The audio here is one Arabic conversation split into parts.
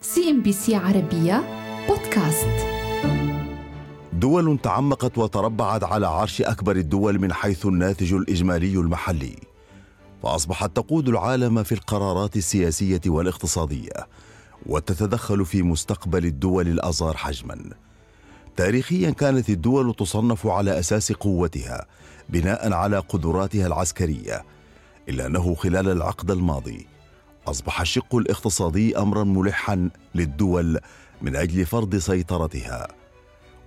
CNBC عربية بودكاست. دول تعمقت وتربعت على عرش أكبر الدول من حيث الناتج الإجمالي المحلي فأصبحت تقود العالم في القرارات السياسية والاقتصادية وتتدخل في مستقبل الدول الاصغر حجما. تاريخيا كانت الدول تصنف على أساس قوتها بناء على قدراتها العسكرية إلا أنه خلال العقد الماضي أصبح الشق الاقتصادي امرا ملحا للدول من أجل فرض سيطرتها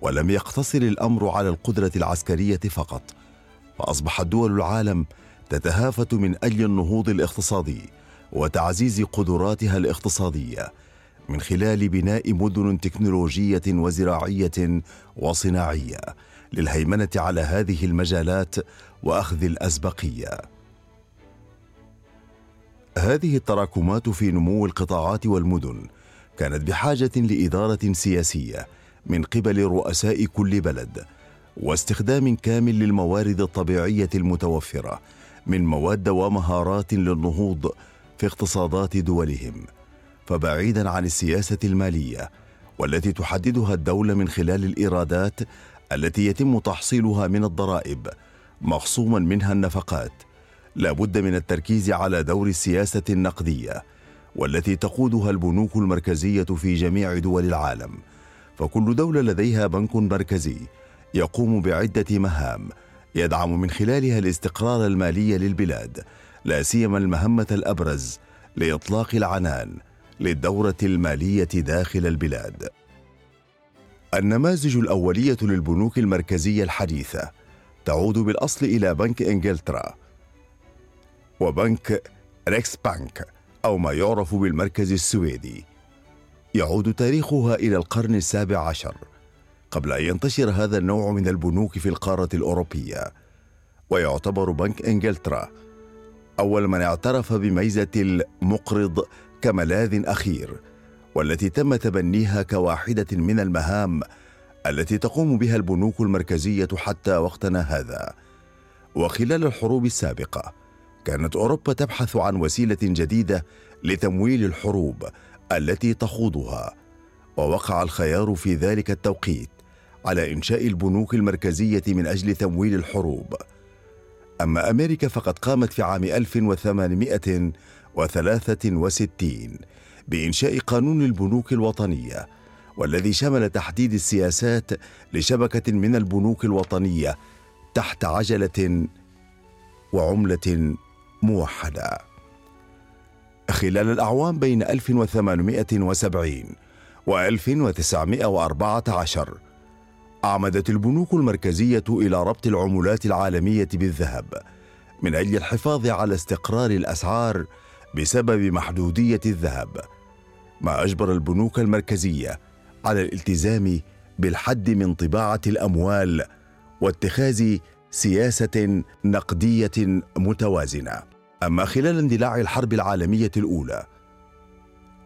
ولم يقتصر الأمر على القدرة العسكرية فقط فاصبحت دول العالم تتهافت من أجل النهوض الاقتصادي وتعزيز قدراتها الاقتصادية من خلال بناء مدن تكنولوجية وزراعية وصناعية للهيمنة على هذه المجالات وأخذ الأسبقية. هذه التراكمات في نمو القطاعات والمدن كانت بحاجة لإدارة سياسية من قبل رؤساء كل بلد واستخدام كامل للموارد الطبيعية المتوفرة من مواد ومهارات للنهوض في اقتصادات دولهم. فبعيدا عن السياسة المالية والتي تحددها الدولة من خلال الإيرادات التي يتم تحصيلها من الضرائب مخصوما منها النفقات. لا بد من التركيز على دور السياسة النقدية والتي تقودها البنوك المركزية في جميع دول العالم. فكل دولة لديها بنك مركزي يقوم بعدة مهام يدعم من خلالها الاستقرار المالي للبلاد لا سيما المهمة الأبرز لإطلاق العنان للدورة المالية داخل البلاد. النماذج الأولية للبنوك المركزية الحديثة تعود بالأصل إلى بنك إنجلترا وبنك ريكس بانك أو ما يعرف بالمركز السويدي. يعود تاريخها إلى القرن السابع عشر قبل أن ينتشر هذا النوع من البنوك في القارة الأوروبية. ويعتبر بنك إنجلترا أول من اعترف بميزة المقرض كملاذ أخير والتي تم تبنيها كواحدة من المهام التي تقوم بها البنوك المركزية حتى وقتنا هذا. وخلال الحروب السابقة كانت أوروبا تبحث عن وسيلة جديدة لتمويل الحروب التي تخوضها ووقع الخيار في ذلك التوقيت على إنشاء البنوك المركزية من أجل تمويل الحروب. أما أمريكا فقد قامت في عام 1863 بإنشاء قانون البنوك الوطنية والذي شمل تحديد السياسات لشبكة من البنوك الوطنية تحت عجلة وعملة موحدة خلال الأعوام بين 1870 و 1914 أعمدت البنوك المركزية إلى ربط العملات العالمية بالذهب من أجل الحفاظ على استقرار الأسعار بسبب محدودية الذهب ما أجبر البنوك المركزية على الالتزام بالحد من طباعة الأموال واتخاذ سياسة نقدية متوازنة. أما خلال اندلاع الحرب العالمية الأولى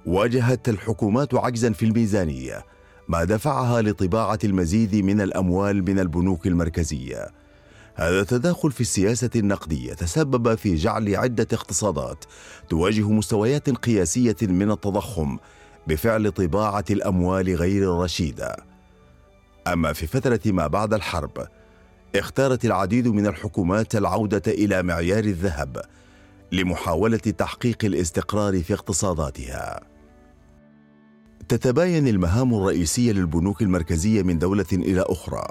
واجهت الحكومات عجزا في الميزانية ما دفعها لطباعة المزيد من الأموال من البنوك المركزية. هذا التداخل في السياسة النقدية تسبب في جعل عدة اقتصادات تواجه مستويات قياسية من التضخم بفعل طباعة الأموال غير الرشيدة. أما في فترة ما بعد الحرب اختارت العديد من الحكومات العودة إلى معيار الذهب لمحاولة تحقيق الاستقرار في اقتصاداتها. تتباين المهام الرئيسية للبنوك المركزية من دولة إلى أخرى.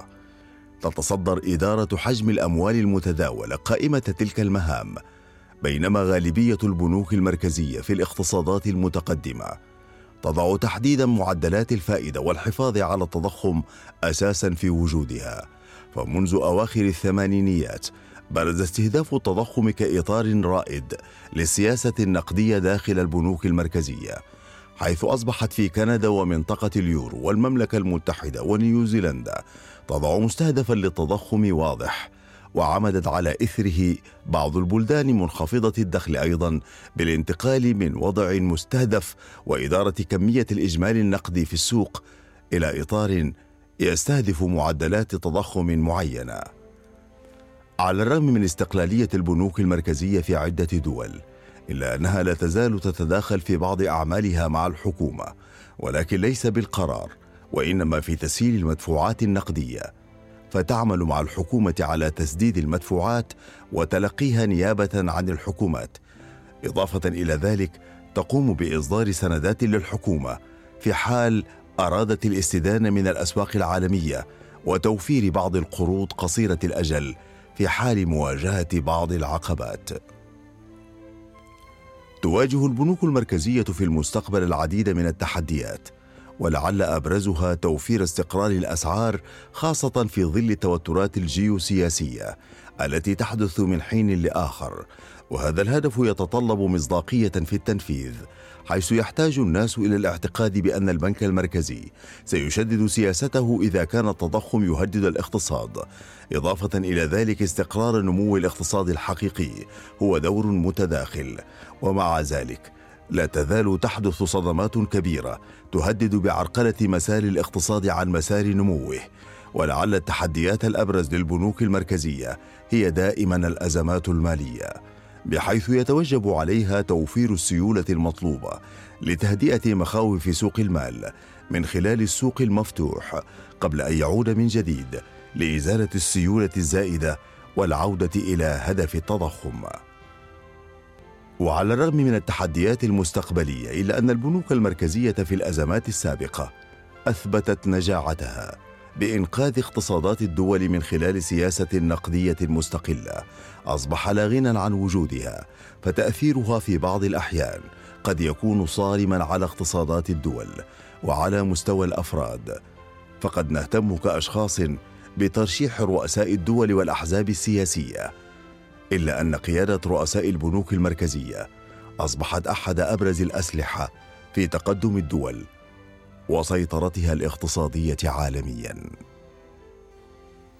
تتصدر إدارة حجم الأموال المتداولة قائمة تلك المهام بينما غالبية البنوك المركزية في الاقتصادات المتقدمة تضع تحديدا معدلات الفائدة والحفاظ على التضخم أساسا في وجودها. فمنذ أواخر الثمانينيات برز استهداف التضخم كإطار رائد للسياسة النقدية داخل البنوك المركزية حيث أصبحت في كندا ومنطقة اليورو والمملكة المتحدة ونيوزيلندا تضع مستهدفا للتضخم واضح وعمدت على إثره بعض البلدان منخفضة الدخل أيضا بالانتقال من وضع مستهدف وإدارة كمية الإجمالي النقدي في السوق إلى إطار يستهدف معدلات تضخم معينة. على الرغم من استقلالية البنوك المركزية في عدة دول إلا أنها لا تزال تتداخل في بعض أعمالها مع الحكومة ولكن ليس بالقرار وإنما في تسهيل المدفوعات النقدية. فتعمل مع الحكومة على تسديد المدفوعات وتلقيها نيابة عن الحكومات. إضافة إلى ذلك تقوم بإصدار سندات للحكومة في حال أرادت الاستدانة من الأسواق العالمية وتوفير بعض القروض قصيرة الأجل في حال مواجهة بعض العقبات. تواجه البنوك المركزية في المستقبل العديد من التحديات ولعل أبرزها توفير استقرار الأسعار خاصة في ظل التوترات الجيوسياسية التي تحدث من حين لآخر وهذا الهدف يتطلب مصداقية في التنفيذ حيث يحتاج الناس إلى الاعتقاد بأن البنك المركزي سيشدد سياسته إذا كان التضخم يهدد الاقتصاد إضافة إلى ذلك استقرار نمو الاقتصاد الحقيقي هو دور متداخل ومع ذلك لا تزال تحدث صدمات كبيرة تهدد بعرقلة مسار الاقتصاد عن مسار نموه ولعل التحديات الأبرز للبنوك المركزية هي دائما الأزمات المالية. بحيث يتوجب عليها توفير السيولة المطلوبة لتهدئة مخاوف سوق المال من خلال السوق المفتوح قبل أن يعود من جديد لإزالة السيولة الزائدة والعودة إلى هدف التضخم. وعلى الرغم من التحديات المستقبلية إلا أن البنوك المركزية في الأزمات السابقة أثبتت نجاعتها. بإنقاذ اقتصادات الدول من خلال سياسة نقدية مستقلة أصبح لا غنى عن وجودها فتأثيرها في بعض الأحيان قد يكون صارما على اقتصادات الدول وعلى مستوى الأفراد. فقد نهتم كأشخاص بترشيح رؤساء الدول والأحزاب السياسية. إلا أن قيادة رؤساء البنوك المركزية أصبحت أحد أبرز الأسلحة في تقدم الدول. وسيطرتها الاقتصادية عالميا.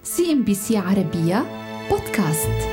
سي إم بي سي عربية بودكاست.